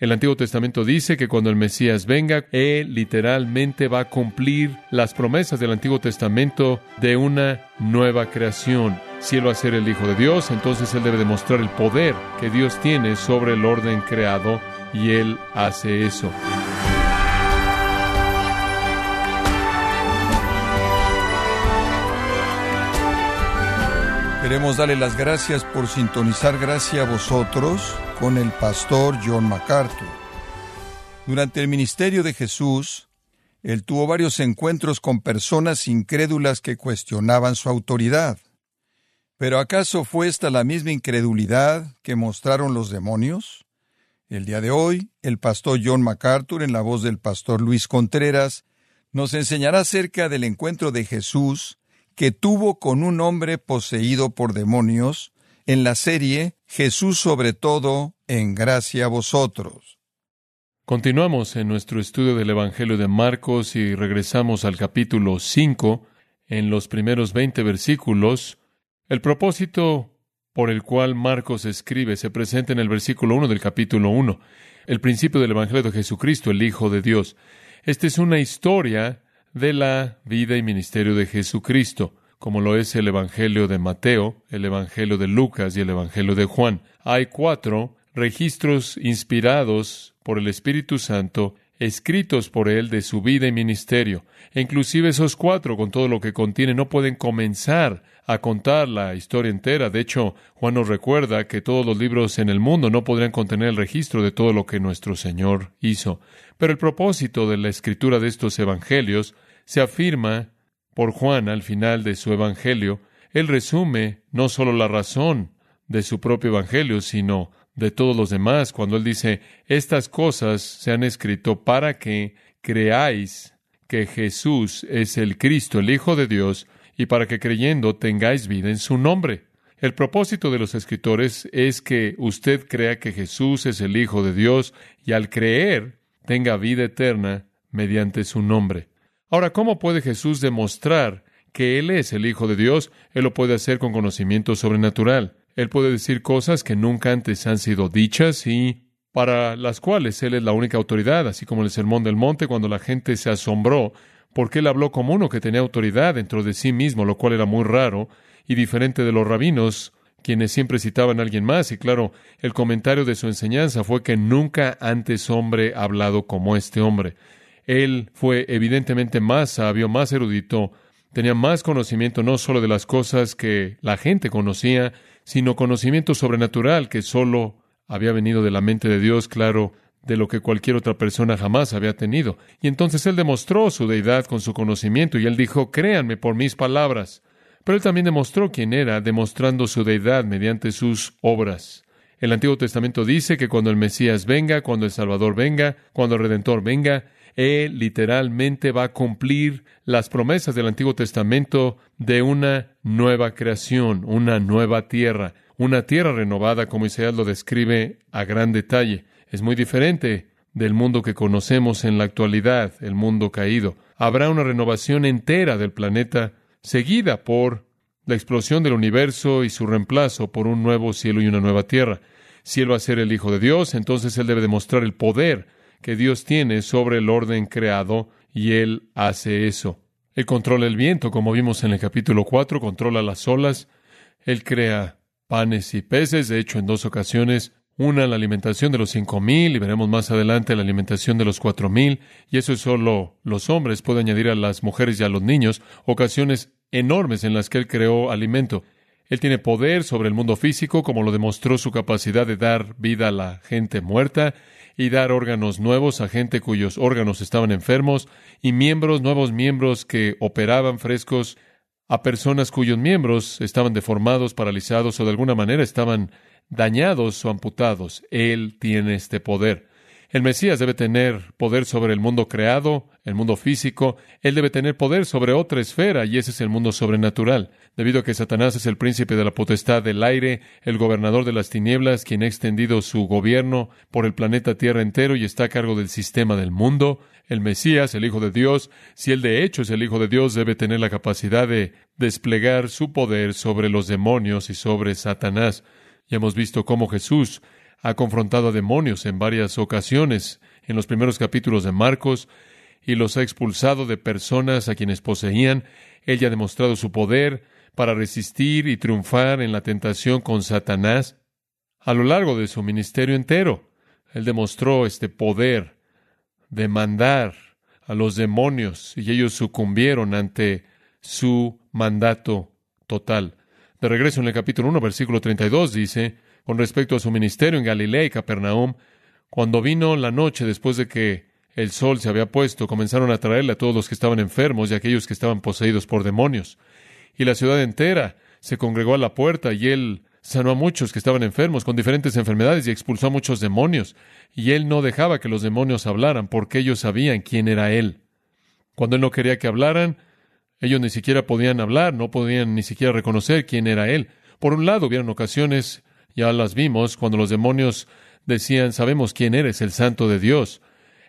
El Antiguo Testamento dice que cuando el Mesías venga, Él literalmente va a cumplir las promesas del Antiguo Testamento de una nueva creación. Si Él va a ser el Hijo de Dios, entonces Él debe demostrar el poder que Dios tiene sobre el orden creado y Él hace eso. Queremos darle las gracias por sintonizar gracias a vosotros con el pastor John MacArthur. Durante el ministerio de Jesús, él tuvo varios encuentros con personas incrédulas que cuestionaban su autoridad. ¿Pero acaso fue esta la misma incredulidad que mostraron los demonios? El día de hoy, el pastor John MacArthur, en la voz del pastor Luis Contreras, nos enseñará acerca del encuentro de Jesús que tuvo con un hombre poseído por demonios en la serie Jesús sobre todo en gracia a vosotros. Continuamos en nuestro estudio del Evangelio de Marcos y regresamos al capítulo 5 en los primeros 20 versículos. El propósito por el cual Marcos escribe se presenta en el versículo 1 del capítulo 1, el principio del Evangelio de Jesucristo, el Hijo de Dios. Esta es una historia de la vida y ministerio de Jesucristo, como lo es el Evangelio de Mateo, el Evangelio de Lucas y el Evangelio de Juan. Hay cuatro registros inspirados por el Espíritu Santo, escritos por él de su vida y ministerio. E inclusive esos cuatro, con todo lo que contiene, no pueden comenzar a contar la historia entera. De hecho, Juan nos recuerda que todos los libros en el mundo no podrían contener el registro de todo lo que nuestro Señor hizo. Pero el propósito de la escritura de estos evangelios se afirma por Juan al final de su evangelio. Él resume no solo la razón de su propio evangelio, sino de todos los demás, cuando él dice, estas cosas se han escrito para que creáis que Jesús es el Cristo, el Hijo de Dios, y para que creyendo tengáis vida en su nombre. El propósito de los escritores es que usted crea que Jesús es el Hijo de Dios y al creer tenga vida eterna mediante su nombre. Ahora, ¿cómo puede Jesús demostrar que Él es el Hijo de Dios? Él lo puede hacer con conocimiento sobrenatural. Él puede decir cosas que nunca antes han sido dichas y para las cuales Él es la única autoridad, así como el Sermón del Monte, cuando la gente se asombró porque él habló como uno que tenía autoridad dentro de sí mismo, lo cual era muy raro y diferente de los rabinos, quienes siempre citaban a alguien más. Y claro, el comentario de su enseñanza fue que nunca antes hombre ha hablado como este hombre. Él fue evidentemente más sabio, más erudito, tenía más conocimiento no solo de las cosas que la gente conocía, sino conocimiento sobrenatural que solo había venido de la mente de Dios, claro, de lo que cualquier otra persona jamás había tenido. Y entonces él demostró su deidad con su conocimiento y él dijo, créanme por mis palabras. Pero él también demostró quién era, demostrando su deidad mediante sus obras. El Antiguo Testamento dice que cuando el Mesías venga, cuando el Salvador venga, cuando el Redentor venga, él literalmente va a cumplir las promesas del Antiguo Testamento de una nueva creación, una nueva tierra, una tierra renovada, como Isaías lo describe a gran detalle. Es muy diferente del mundo que conocemos en la actualidad, el mundo caído. Habrá una renovación entera del planeta, seguida por la explosión del universo y su reemplazo por un nuevo cielo y una nueva tierra. Si Él va a ser el Hijo de Dios, entonces Él debe demostrar el poder que Dios tiene sobre el orden creado, y Él hace eso. Él controla el viento, como vimos en el capítulo 4, controla las olas, Él crea panes y peces, de hecho en dos ocasiones una, la alimentación de los cinco mil, y veremos más adelante la alimentación de los cuatro mil, y eso es solo los hombres, puede añadir a las mujeres y a los niños, ocasiones enormes en las que Él creó alimento. Él tiene poder sobre el mundo físico, como lo demostró su capacidad de dar vida a la gente muerta y dar órganos nuevos a gente cuyos órganos estaban enfermos, y miembros, nuevos miembros que operaban frescos a personas cuyos miembros estaban deformados, paralizados o de alguna manera estaban dañados o amputados. Él tiene este poder. El Mesías debe tener poder sobre el mundo creado, el mundo físico. Él debe tener poder sobre otra esfera, y ese es el mundo sobrenatural. Debido a que Satanás es el príncipe de la potestad del aire, el gobernador de las tinieblas, quien ha extendido su gobierno por el planeta Tierra entero y está a cargo del sistema del mundo, el Mesías, el Hijo de Dios, si él de hecho es el Hijo de Dios, debe tener la capacidad de desplegar su poder sobre los demonios y sobre Satanás. Ya hemos visto cómo Jesús ha confrontado a demonios en varias ocasiones en los primeros capítulos de Marcos y los ha expulsado de personas a quienes poseían. Él ya ha demostrado su poder para resistir y triunfar en la tentación con Satanás a lo largo de su ministerio entero. Él demostró este poder de mandar a los demonios y ellos sucumbieron ante su mandato total. De regreso en el capítulo 1, versículo 32 dice, con respecto a su ministerio en Galilea y Capernaum, cuando vino la noche después de que el sol se había puesto, comenzaron a traerle a todos los que estaban enfermos y a aquellos que estaban poseídos por demonios. Y la ciudad entera se congregó a la puerta y él sanó a muchos que estaban enfermos con diferentes enfermedades y expulsó a muchos demonios. Y él no dejaba que los demonios hablaran porque ellos sabían quién era él. Cuando él no quería que hablaran, ellos ni siquiera podían hablar, no podían ni siquiera reconocer quién era él. Por un lado, hubieron ocasiones, ya las vimos, cuando los demonios decían, sabemos quién eres, el santo de Dios.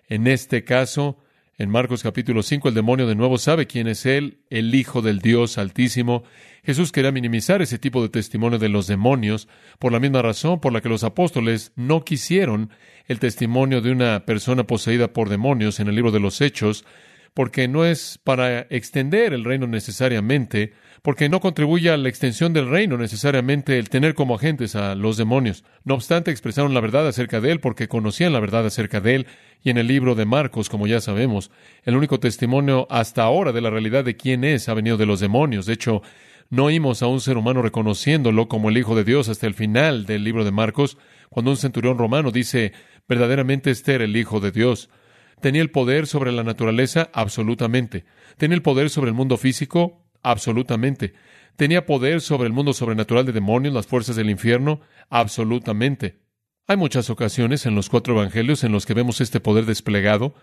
En este caso, en Marcos capítulo 5, el demonio de nuevo sabe quién es Él, el Hijo del Dios Altísimo. Jesús quería minimizar ese tipo de testimonio de los demonios por la misma razón por la que los apóstoles no quisieron el testimonio de una persona poseída por demonios en el libro de los Hechos, porque no es para extender el reino necesariamente, porque no contribuye a la extensión del reino necesariamente el tener como agentes a los demonios. No obstante, expresaron la verdad acerca de él porque conocían la verdad acerca de él, y en el libro de Marcos, como ya sabemos, el único testimonio hasta ahora de la realidad de quién es ha venido de los demonios. De hecho, no oímos a un ser humano reconociéndolo como el Hijo de Dios hasta el final del libro de Marcos, cuando un centurión romano dice, verdaderamente este era el Hijo de Dios. ¿Tenía el poder sobre la naturaleza? Absolutamente. ¿Tenía el poder sobre el mundo físico? Absolutamente. ¿Tenía poder sobre el mundo sobrenatural de demonios, las fuerzas del infierno? Absolutamente. Hay muchas ocasiones en los cuatro evangelios en los que vemos este poder desplegado,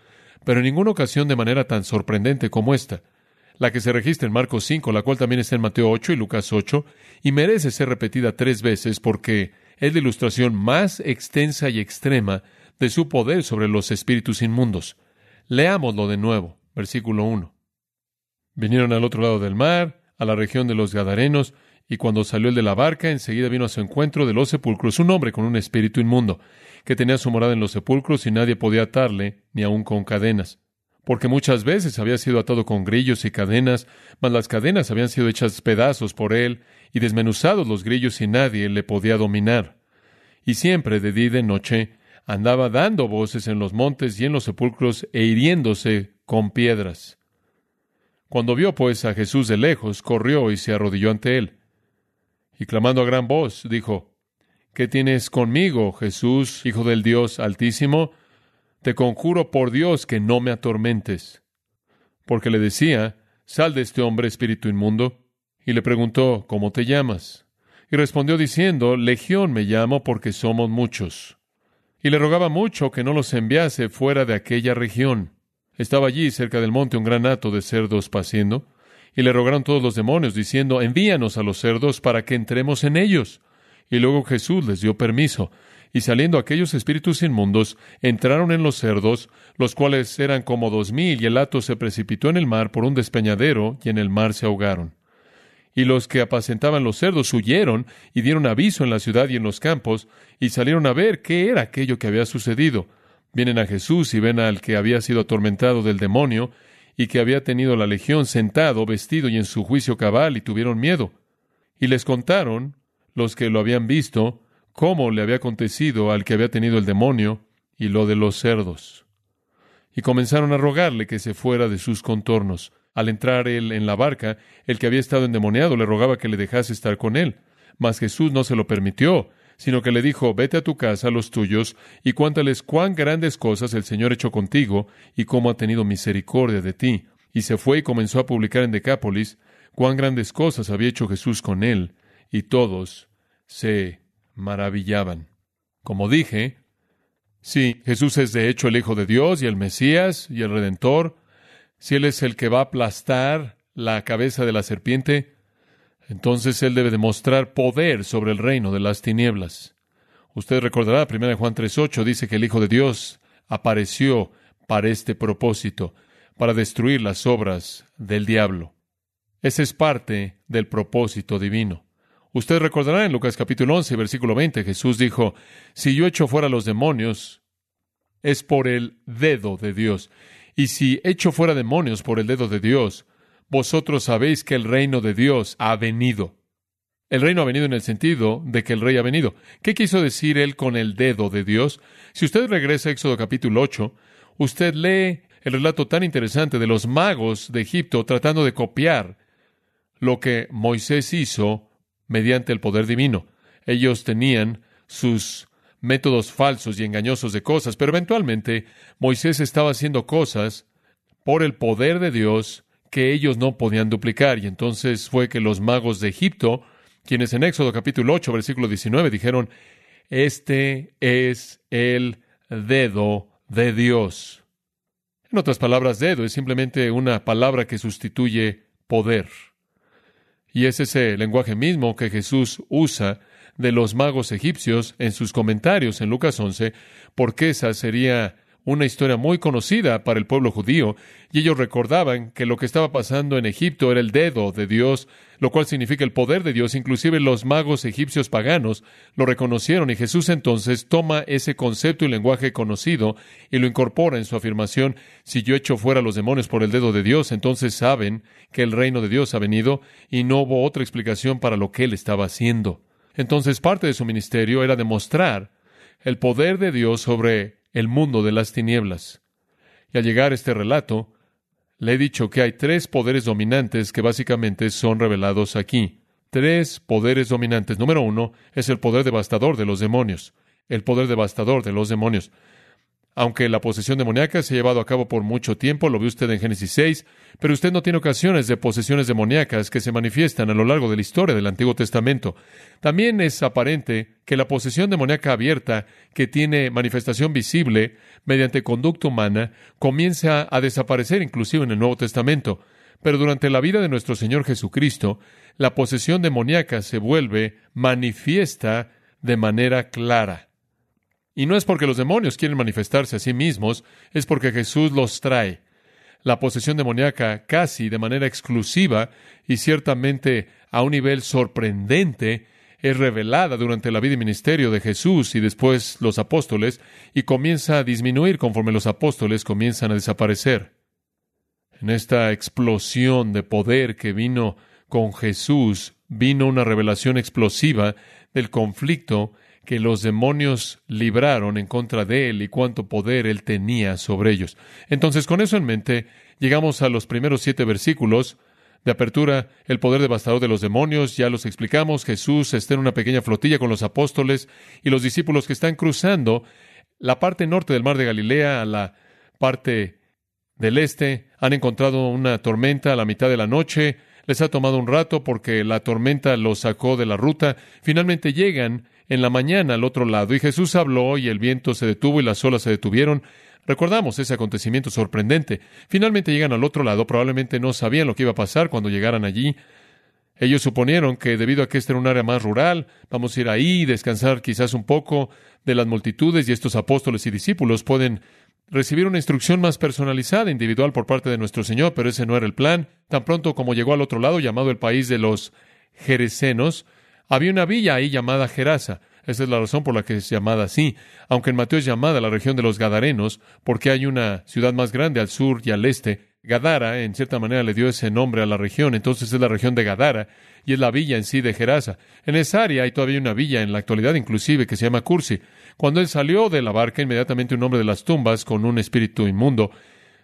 pero en ninguna ocasión de manera tan sorprendente como esta, la que se registra en Marcos 5, la cual también está en Mateo 8 y Lucas 8, y merece ser repetida tres veces porque es la ilustración más extensa y extrema de su poder sobre los espíritus inmundos. Leámoslo de nuevo, versículo 1. Vinieron al otro lado del mar, a la región de los Gadarenos, y cuando salió el de la barca, enseguida vino a su encuentro de los sepulcros un hombre con un espíritu inmundo, que tenía su morada en los sepulcros y nadie podía atarle, ni aun con cadenas. Porque muchas veces había sido atado con grillos y cadenas, mas las cadenas habían sido hechas pedazos por él, y desmenuzados los grillos y nadie le podía dominar. Y siempre, de día y de noche, andaba dando voces en los montes y en los sepulcros e hiriéndose con piedras. Cuando vio pues a Jesús de lejos, corrió y se arrodilló ante él. Y clamando a gran voz, dijo, ¿Qué tienes conmigo, Jesús, Hijo del Dios Altísimo? Te conjuro por Dios que no me atormentes. Porque le decía, Sal de este hombre, espíritu inmundo. Y le preguntó, ¿Cómo te llamas? Y respondió diciendo, Legión me llamo porque somos muchos y le rogaba mucho que no los enviase fuera de aquella región. Estaba allí cerca del monte un gran hato de cerdos paciendo, y le rogaron todos los demonios, diciendo, envíanos a los cerdos para que entremos en ellos. Y luego Jesús les dio permiso, y saliendo aquellos espíritus inmundos, entraron en los cerdos, los cuales eran como dos mil, y el hato se precipitó en el mar por un despeñadero, y en el mar se ahogaron. Y los que apacentaban los cerdos huyeron y dieron aviso en la ciudad y en los campos, y salieron a ver qué era aquello que había sucedido. Vienen a Jesús y ven al que había sido atormentado del demonio, y que había tenido la legión sentado, vestido y en su juicio cabal, y tuvieron miedo. Y les contaron, los que lo habían visto, cómo le había acontecido al que había tenido el demonio, y lo de los cerdos. Y comenzaron a rogarle que se fuera de sus contornos. Al entrar él en la barca, el que había estado endemoniado le rogaba que le dejase estar con él. Mas Jesús no se lo permitió, sino que le dijo, vete a tu casa, a los tuyos, y cuéntales cuán grandes cosas el Señor hecho contigo, y cómo ha tenido misericordia de ti. Y se fue y comenzó a publicar en Decápolis cuán grandes cosas había hecho Jesús con él, y todos se maravillaban. Como dije, sí, Jesús es de hecho el Hijo de Dios y el Mesías y el Redentor, si Él es el que va a aplastar la cabeza de la serpiente, entonces Él debe demostrar poder sobre el reino de las tinieblas. Usted recordará, 1 Juan 3.8 dice que el Hijo de Dios apareció para este propósito, para destruir las obras del diablo. Ese es parte del propósito divino. Usted recordará en Lucas capítulo 11, versículo 20, Jesús dijo, si yo echo fuera los demonios, es por el dedo de Dios. Y si echo fuera demonios por el dedo de Dios, vosotros sabéis que el reino de Dios ha venido. El reino ha venido en el sentido de que el rey ha venido. ¿Qué quiso decir él con el dedo de Dios? Si usted regresa a Éxodo capítulo 8, usted lee el relato tan interesante de los magos de Egipto tratando de copiar lo que Moisés hizo mediante el poder divino. Ellos tenían sus métodos falsos y engañosos de cosas, pero eventualmente Moisés estaba haciendo cosas por el poder de Dios que ellos no podían duplicar. Y entonces fue que los magos de Egipto, quienes en Éxodo capítulo 8, versículo 19 dijeron, este es el dedo de Dios. En otras palabras, dedo es simplemente una palabra que sustituye poder. Y es ese lenguaje mismo que Jesús usa de los magos egipcios en sus comentarios en Lucas 11, porque esa sería una historia muy conocida para el pueblo judío, y ellos recordaban que lo que estaba pasando en Egipto era el dedo de Dios, lo cual significa el poder de Dios. Inclusive los magos egipcios paganos lo reconocieron, y Jesús entonces toma ese concepto y lenguaje conocido y lo incorpora en su afirmación, si yo echo fuera los demonios por el dedo de Dios, entonces saben que el reino de Dios ha venido, y no hubo otra explicación para lo que él estaba haciendo. Entonces parte de su ministerio era demostrar el poder de Dios sobre el mundo de las tinieblas. Y al llegar a este relato, le he dicho que hay tres poderes dominantes que básicamente son revelados aquí. Tres poderes dominantes. Número uno es el poder devastador de los demonios. El poder devastador de los demonios. Aunque la posesión demoníaca se ha llevado a cabo por mucho tiempo, lo ve usted en Génesis 6, pero usted no tiene ocasiones de posesiones demoníacas que se manifiestan a lo largo de la historia del Antiguo Testamento. También es aparente que la posesión demoníaca abierta, que tiene manifestación visible mediante conducta humana, comienza a desaparecer inclusive en el Nuevo Testamento. Pero durante la vida de nuestro Señor Jesucristo, la posesión demoníaca se vuelve manifiesta de manera clara. Y no es porque los demonios quieren manifestarse a sí mismos, es porque Jesús los trae. La posesión demoníaca casi de manera exclusiva y ciertamente a un nivel sorprendente es revelada durante la vida y ministerio de Jesús y después los apóstoles y comienza a disminuir conforme los apóstoles comienzan a desaparecer. En esta explosión de poder que vino con Jesús, vino una revelación explosiva del conflicto que los demonios libraron en contra de él y cuánto poder él tenía sobre ellos. Entonces, con eso en mente, llegamos a los primeros siete versículos de apertura, el poder devastador de los demonios, ya los explicamos, Jesús está en una pequeña flotilla con los apóstoles y los discípulos que están cruzando la parte norte del mar de Galilea a la parte del este, han encontrado una tormenta a la mitad de la noche, les ha tomado un rato porque la tormenta los sacó de la ruta, finalmente llegan en la mañana al otro lado, y Jesús habló y el viento se detuvo y las olas se detuvieron. Recordamos ese acontecimiento sorprendente. Finalmente llegan al otro lado, probablemente no sabían lo que iba a pasar cuando llegaran allí. Ellos suponieron que debido a que este era un área más rural, vamos a ir ahí y descansar quizás un poco de las multitudes y estos apóstoles y discípulos pueden recibir una instrucción más personalizada, individual por parte de nuestro Señor, pero ese no era el plan. Tan pronto como llegó al otro lado, llamado el país de los Jeresenos, había una villa ahí llamada Gerasa. Esa es la razón por la que es llamada así, aunque en Mateo es llamada la región de los Gadarenos, porque hay una ciudad más grande al sur y al este. Gadara, en cierta manera, le dio ese nombre a la región, entonces es la región de Gadara, y es la villa en sí de Gerasa. En esa área hay todavía una villa, en la actualidad inclusive, que se llama Cursi. Cuando él salió de la barca, inmediatamente un hombre de las tumbas, con un espíritu inmundo,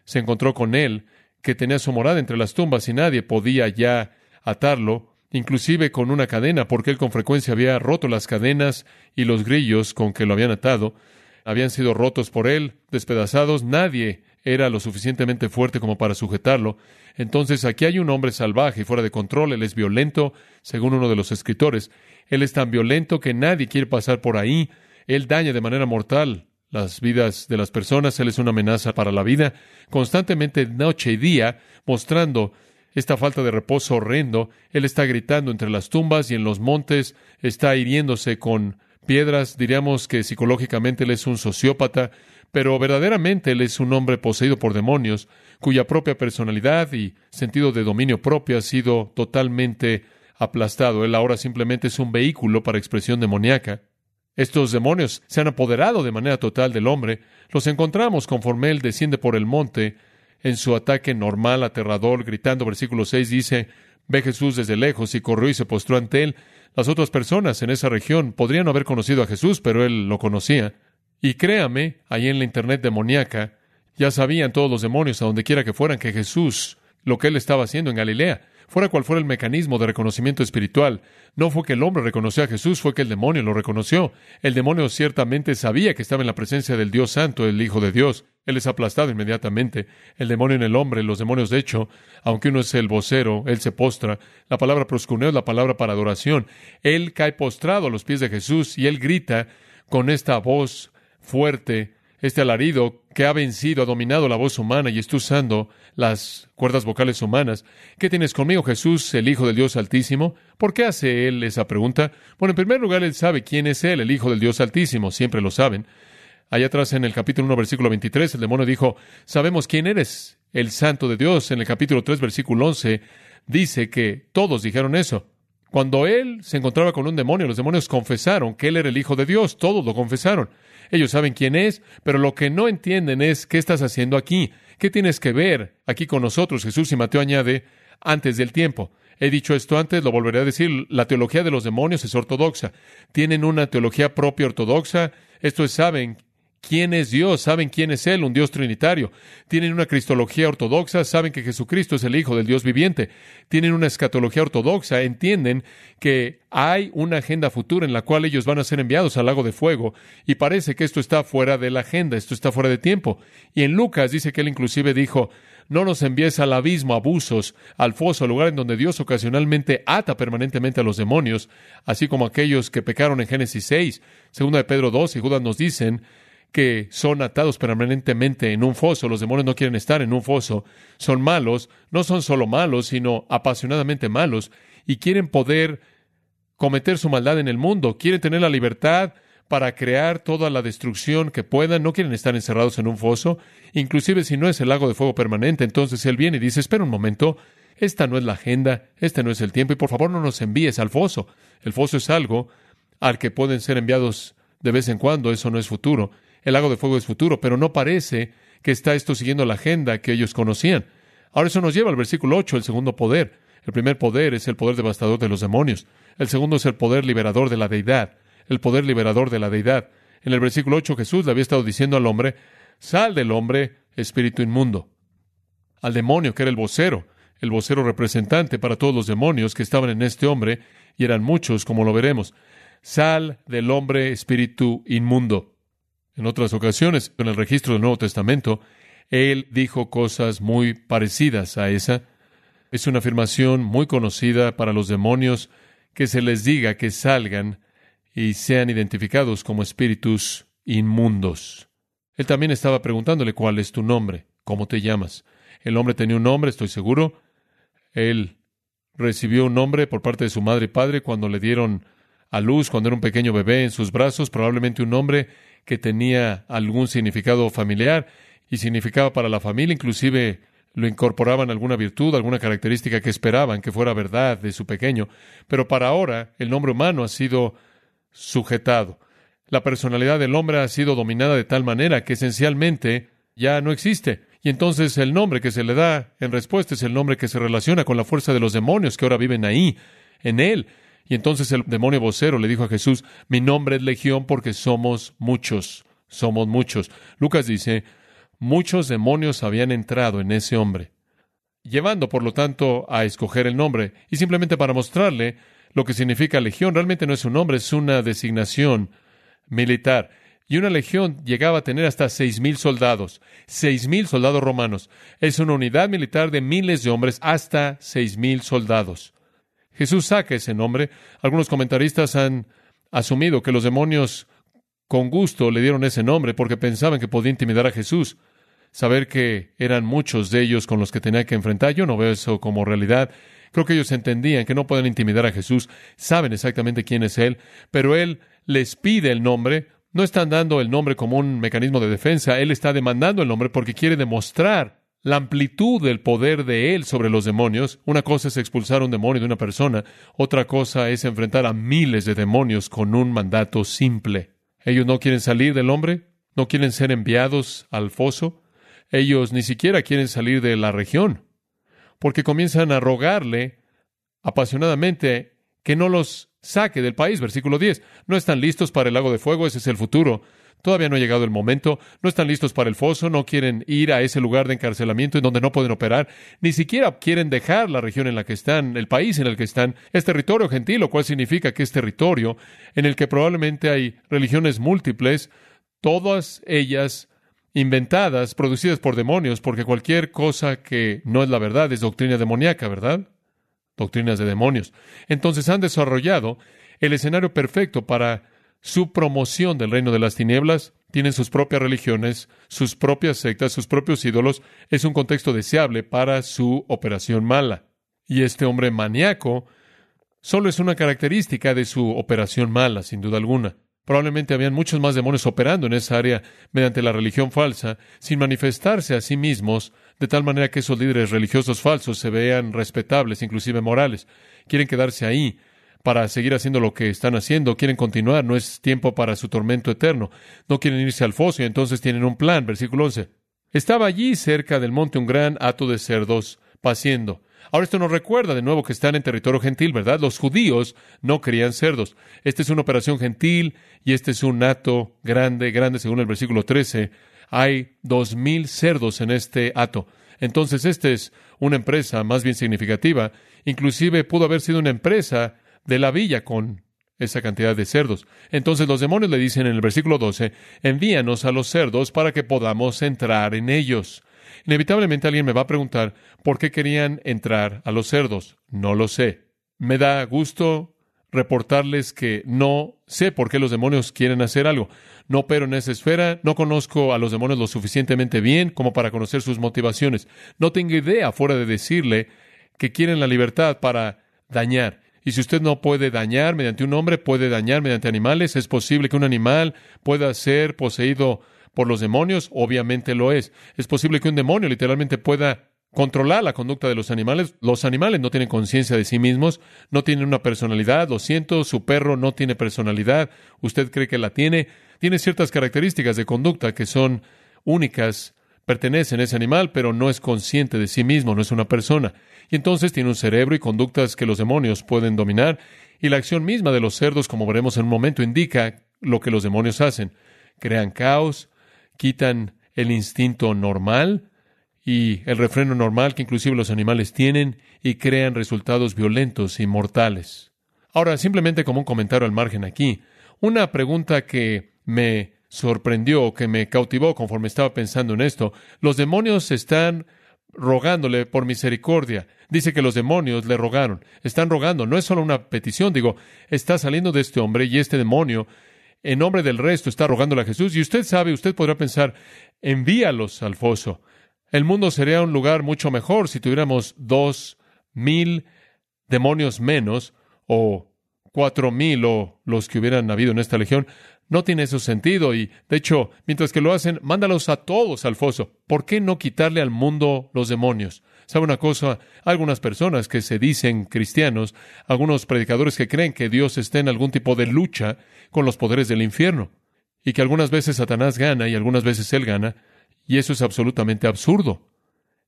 se encontró con él, que tenía su morada entre las tumbas y nadie podía ya atarlo, inclusive con una cadena, porque él con frecuencia había roto las cadenas y los grillos con que lo habían atado, habían sido rotos por él, despedazados, nadie era lo suficientemente fuerte como para sujetarlo. Entonces aquí hay un hombre salvaje y fuera de control, él es violento, según uno de los escritores, él es tan violento que nadie quiere pasar por ahí, él daña de manera mortal las vidas de las personas, él es una amenaza para la vida, constantemente noche y día, mostrando esta falta de reposo horrendo. Él está gritando entre las tumbas y en los montes, está hiriéndose con piedras. Diríamos que psicológicamente él es un sociópata, pero verdaderamente él es un hombre poseído por demonios, cuya propia personalidad y sentido de dominio propio ha sido totalmente aplastado. Él ahora simplemente es un vehículo para expresión demoníaca. Estos demonios se han apoderado de manera total del hombre. Los encontramos conforme él desciende por el monte en su ataque normal, aterrador, gritando. Versículo 6 dice, ve Jesús desde lejos y corrió y se postró ante él. Las otras personas en esa región podrían no haber conocido a Jesús, pero él lo conocía. Y créame, ahí en la internet demoníaca, ya sabían todos los demonios, a donde quiera que fueran, que Jesús, lo que él estaba haciendo en Galilea, fuera cual fuera el mecanismo de reconocimiento espiritual, no fue que el hombre reconoció a Jesús, fue que el demonio lo reconoció. El demonio ciertamente sabía que estaba en la presencia del Dios Santo, el Hijo de Dios. Él es aplastado inmediatamente. El demonio en el hombre, los demonios de hecho, aunque uno es el vocero, él se postra. La palabra proscuneo es la palabra para adoración. Él cae postrado a los pies de Jesús y él grita con esta voz fuerte, este alarido que ha vencido, ha dominado la voz humana y está usando las cuerdas vocales humanas. ¿Qué tienes conmigo, Jesús, el Hijo del Dios Altísimo? ¿Por qué hace él esa pregunta? Bueno, en primer lugar, él sabe quién es él, el Hijo del Dios Altísimo, siempre lo saben. Allá atrás en el capítulo 1, versículo 23, el demonio dijo, sabemos quién eres, el Santo de Dios. En el capítulo 3, versículo 11, dice que todos dijeron eso. Cuando él se encontraba con un demonio, los demonios confesaron que él era el Hijo de Dios, todos lo confesaron. Ellos saben quién es, pero lo que no entienden es qué estás haciendo aquí, qué tienes que ver aquí con nosotros. Jesús y Mateo añade, antes del tiempo. He dicho esto antes, lo volveré a decir, la teología de los demonios es ortodoxa. Tienen una teología propia ortodoxa. Esto es, saben quién es Dios, saben quién es Él, un Dios trinitario. Tienen una cristología ortodoxa, saben que Jesucristo es el Hijo del Dios viviente. Tienen una escatología ortodoxa, entienden que hay una agenda futura en la cual ellos van a ser enviados al lago de fuego. Y parece que esto está fuera de la agenda, esto está fuera de tiempo. Y en Lucas dice que él inclusive dijo, no nos envíes al abismo, abusos, al foso, al lugar en donde Dios ocasionalmente ata permanentemente a los demonios, así como aquellos que pecaron en Génesis 6, segunda de Pedro 2 y Judas nos dicen que son atados permanentemente en un foso. Los demonios no quieren estar en un foso. Son malos, no son solo malos, sino apasionadamente malos, y quieren poder cometer su maldad en el mundo. Quieren tener la libertad para crear toda la destrucción que puedan. No quieren estar encerrados en un foso. Inclusive si no es el lago de fuego permanente, entonces él viene y dice, espera un momento, esta no es la agenda, este no es el tiempo, y por favor no nos envíes al foso. El foso es algo al que pueden ser enviados de vez en cuando, eso no es futuro el lago de fuego es futuro, pero no parece que está esto siguiendo la agenda que ellos conocían. Ahora eso nos lleva al versículo 8, el segundo poder. El primer poder es el poder devastador de los demonios. El segundo es el poder liberador de la deidad. El poder liberador de la deidad. En el versículo 8 Jesús le había estado diciendo al hombre, sal del hombre, espíritu inmundo. Al demonio, que era el vocero, el vocero representante para todos los demonios que estaban en este hombre, y eran muchos, como lo veremos. Sal del hombre, espíritu inmundo. En otras ocasiones, en el registro del Nuevo Testamento, él dijo cosas muy parecidas a esa. Es una afirmación muy conocida para los demonios que se les diga que salgan y sean identificados como espíritus inmundos. Él también estaba preguntándole cuál es tu nombre, cómo te llamas. El hombre tenía un nombre, estoy seguro. Él recibió un nombre por parte de su madre y padre cuando le dieron a luz, cuando era un pequeño bebé en sus brazos, probablemente un nombre que tenía algún significado familiar y significaba para la familia, inclusive lo incorporaban alguna virtud, alguna característica que esperaban que fuera verdad de su pequeño. Pero para ahora el nombre humano ha sido sujetado. La personalidad del hombre ha sido dominada de tal manera que esencialmente ya no existe. Y entonces el nombre que se le da en respuesta es el nombre que se relaciona con la fuerza de los demonios que ahora viven ahí, en él. Y entonces el demonio vocero le dijo a Jesús, mi nombre es Legión porque somos muchos, somos muchos. Lucas dice, muchos demonios habían entrado en ese hombre, llevando por lo tanto a escoger el nombre. Y simplemente para mostrarle lo que significa legión, realmente no es un nombre, es una designación militar. Y una legión llegaba a tener hasta seis mil soldados, seis mil soldados romanos. Es una unidad militar de miles de hombres, hasta seis mil soldados. Jesús saca ese nombre. Algunos comentaristas han asumido que los demonios con gusto le dieron ese nombre porque pensaban que podía intimidar a Jesús. Saber que eran muchos de ellos con los que tenía que enfrentar, yo no veo eso como realidad. Creo que ellos entendían que no pueden intimidar a Jesús, saben exactamente quién es Él, pero Él les pide el nombre. No están dando el nombre como un mecanismo de defensa, Él está demandando el nombre porque quiere demostrar la amplitud del poder de Él sobre los demonios. Una cosa es expulsar un demonio de una persona, otra cosa es enfrentar a miles de demonios con un mandato simple. Ellos no quieren salir del hombre, no quieren ser enviados al foso, ellos ni siquiera quieren salir de la región, porque comienzan a rogarle apasionadamente que no los saque del país. Versículo 10. No están listos para el lago de fuego, ese es el futuro. Todavía no ha llegado el momento, no están listos para el foso, no quieren ir a ese lugar de encarcelamiento en donde no pueden operar, ni siquiera quieren dejar la región en la que están, el país en el que están. Es territorio gentil, lo cual significa que es territorio en el que probablemente hay religiones múltiples, todas ellas inventadas, producidas por demonios, porque cualquier cosa que no es la verdad es doctrina demoníaca, ¿verdad? Doctrinas de demonios. Entonces han desarrollado el escenario perfecto para su promoción del reino de las tinieblas, tienen sus propias religiones, sus propias sectas, sus propios ídolos, es un contexto deseable para su operación mala. Y este hombre maníaco solo es una característica de su operación mala, sin duda alguna. Probablemente habían muchos más demonios operando en esa área mediante la religión falsa, sin manifestarse a sí mismos, de tal manera que esos líderes religiosos falsos se vean respetables, inclusive morales. Quieren quedarse ahí, para seguir haciendo lo que están haciendo, quieren continuar, no es tiempo para su tormento eterno, no quieren irse al foso y entonces tienen un plan, versículo 11. Estaba allí cerca del monte un gran hato de cerdos paciendo. Ahora esto nos recuerda de nuevo que están en territorio gentil, ¿verdad? Los judíos no querían cerdos. Esta es una operación gentil y este es un hato grande, grande según el versículo 13. Hay dos mil cerdos en este hato. Entonces, esta es una empresa más bien significativa. Inclusive pudo haber sido una empresa de la villa con esa cantidad de cerdos. Entonces los demonios le dicen en el versículo 12, envíanos a los cerdos para que podamos entrar en ellos. Inevitablemente alguien me va a preguntar por qué querían entrar a los cerdos. No lo sé. Me da gusto reportarles que no sé por qué los demonios quieren hacer algo. No opero en esa esfera, no conozco a los demonios lo suficientemente bien como para conocer sus motivaciones. No tengo idea fuera de decirle que quieren la libertad para dañar. Y si usted no puede dañar mediante un hombre, puede dañar mediante animales. Es posible que un animal pueda ser poseído por los demonios, obviamente lo es. Es posible que un demonio literalmente pueda controlar la conducta de los animales. Los animales no tienen conciencia de sí mismos, no tienen una personalidad. Lo siento, su perro no tiene personalidad. Usted cree que la tiene. Tiene ciertas características de conducta que son únicas pertenece a ese animal, pero no es consciente de sí mismo, no es una persona. Y entonces tiene un cerebro y conductas que los demonios pueden dominar. Y la acción misma de los cerdos, como veremos en un momento, indica lo que los demonios hacen. Crean caos, quitan el instinto normal y el refreno normal que inclusive los animales tienen y crean resultados violentos y mortales. Ahora, simplemente como un comentario al margen aquí, una pregunta que me sorprendió, que me cautivó conforme estaba pensando en esto. Los demonios están rogándole por misericordia. Dice que los demonios le rogaron. Están rogando. No es solo una petición. Digo, está saliendo de este hombre y este demonio, en nombre del resto, está rogándole a Jesús. Y usted sabe, usted podrá pensar, envíalos al foso. El mundo sería un lugar mucho mejor si tuviéramos dos mil demonios menos o cuatro mil o los que hubieran habido en esta legión. No tiene eso sentido y, de hecho, mientras que lo hacen, mándalos a todos al foso. ¿Por qué no quitarle al mundo los demonios? ¿Sabe una cosa? Algunas personas que se dicen cristianos, algunos predicadores que creen que Dios está en algún tipo de lucha con los poderes del infierno y que algunas veces Satanás gana y algunas veces él gana, y eso es absolutamente absurdo.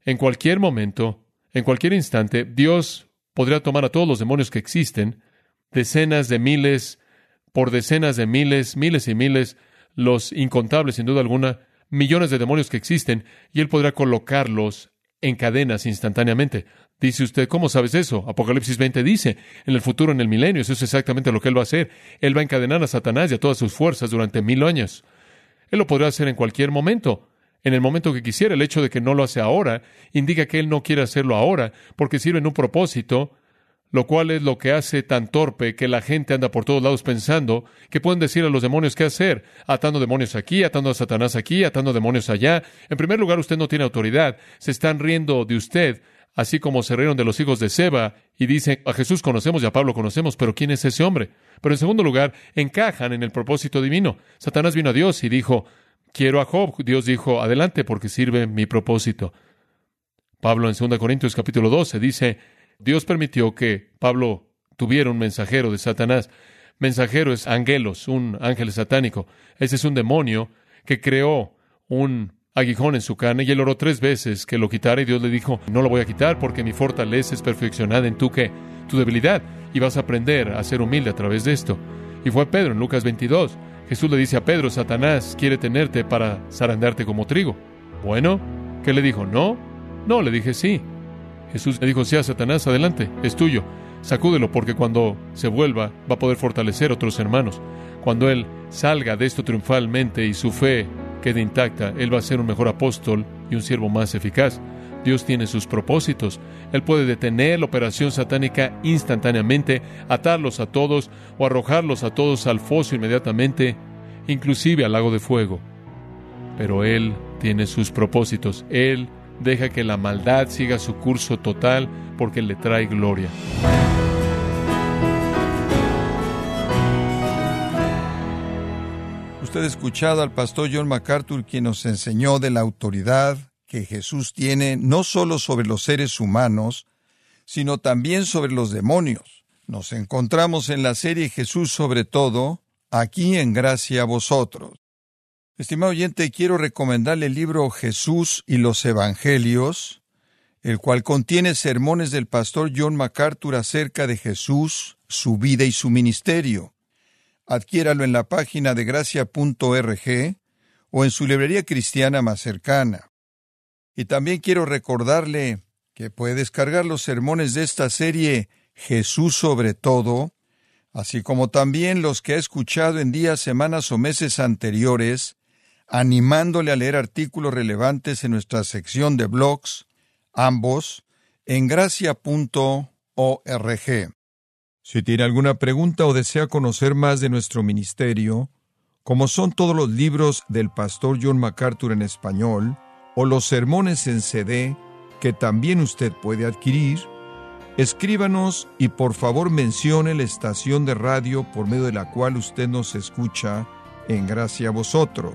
En cualquier momento, en cualquier instante, Dios podría tomar a todos los demonios que existen, decenas de miles, por decenas de miles, miles y miles, los incontables, sin duda alguna, millones de demonios que existen, y Él podrá colocarlos en cadenas instantáneamente. Dice usted, ¿cómo sabes eso? Apocalipsis 20 dice, en el futuro, en el milenio, eso es exactamente lo que Él va a hacer. Él va a encadenar a Satanás y a todas sus fuerzas durante mil años. Él lo podrá hacer en cualquier momento, en el momento que quisiera. El hecho de que no lo hace ahora indica que Él no quiere hacerlo ahora, porque sirve en un propósito lo cual es lo que hace tan torpe que la gente anda por todos lados pensando que pueden decir a los demonios qué hacer, atando demonios aquí, atando a Satanás aquí, atando demonios allá. En primer lugar, usted no tiene autoridad, se están riendo de usted, así como se rieron de los hijos de Seba y dicen, a Jesús conocemos y a Pablo conocemos, pero ¿quién es ese hombre? Pero en segundo lugar, encajan en el propósito divino. Satanás vino a Dios y dijo, quiero a Job. Dios dijo, adelante porque sirve mi propósito. Pablo en 2 Corintios capítulo 12 dice, Dios permitió que Pablo tuviera un mensajero de Satanás. Mensajero es angelos, un ángel satánico. Ese es un demonio que creó un aguijón en su carne y él oró tres veces que lo quitara y Dios le dijo, no lo voy a quitar porque mi fortaleza es perfeccionada en tu que tu debilidad y vas a aprender a ser humilde a través de esto. Y fue Pedro en Lucas 22. Jesús le dice a Pedro, Satanás quiere tenerte para zarandarte como trigo. Bueno, ¿qué le dijo? No, no, le dije sí. Jesús le dijo, sea Satanás, adelante, es tuyo. Sacúdelo porque cuando se vuelva va a poder fortalecer otros hermanos. Cuando Él salga de esto triunfalmente y su fe quede intacta, Él va a ser un mejor apóstol y un siervo más eficaz. Dios tiene sus propósitos. Él puede detener la operación satánica instantáneamente, atarlos a todos o arrojarlos a todos al foso inmediatamente, inclusive al lago de fuego. Pero Él tiene sus propósitos. Él deja que la maldad siga su curso total porque le trae gloria. Usted ha escuchado al pastor John MacArthur quien nos enseñó de la autoridad que Jesús tiene no solo sobre los seres humanos, sino también sobre los demonios. Nos encontramos en la serie Jesús sobre todo, aquí en gracia a vosotros. Estimado oyente, quiero recomendarle el libro Jesús y los Evangelios, el cual contiene sermones del pastor John MacArthur acerca de Jesús, su vida y su ministerio. Adquiéralo en la página de gracia.org o en su librería cristiana más cercana. Y también quiero recordarle que puede descargar los sermones de esta serie Jesús sobre todo, así como también los que ha escuchado en días, semanas o meses anteriores, animándole a leer artículos relevantes en nuestra sección de blogs, ambos, en gracia.org. Si tiene alguna pregunta o desea conocer más de nuestro ministerio, como son todos los libros del pastor John MacArthur en español, o los sermones en CD que también usted puede adquirir, escríbanos y por favor mencione la estación de radio por medio de la cual usted nos escucha en gracia a vosotros.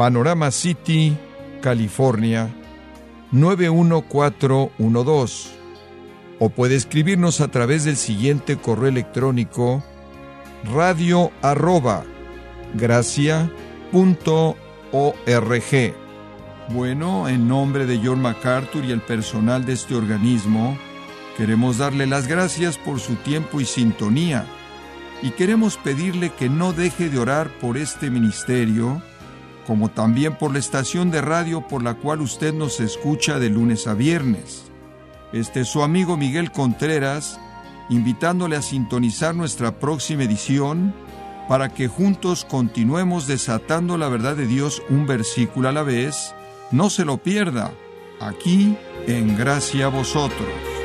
Panorama City, California 91412. O puede escribirnos a través del siguiente correo electrónico radio arroba gracia Bueno, en nombre de John MacArthur y el personal de este organismo, queremos darle las gracias por su tiempo y sintonía y queremos pedirle que no deje de orar por este ministerio como también por la estación de radio por la cual usted nos escucha de lunes a viernes. Este es su amigo Miguel Contreras, invitándole a sintonizar nuestra próxima edición para que juntos continuemos desatando la verdad de Dios un versículo a la vez. No se lo pierda, aquí en Gracia a Vosotros.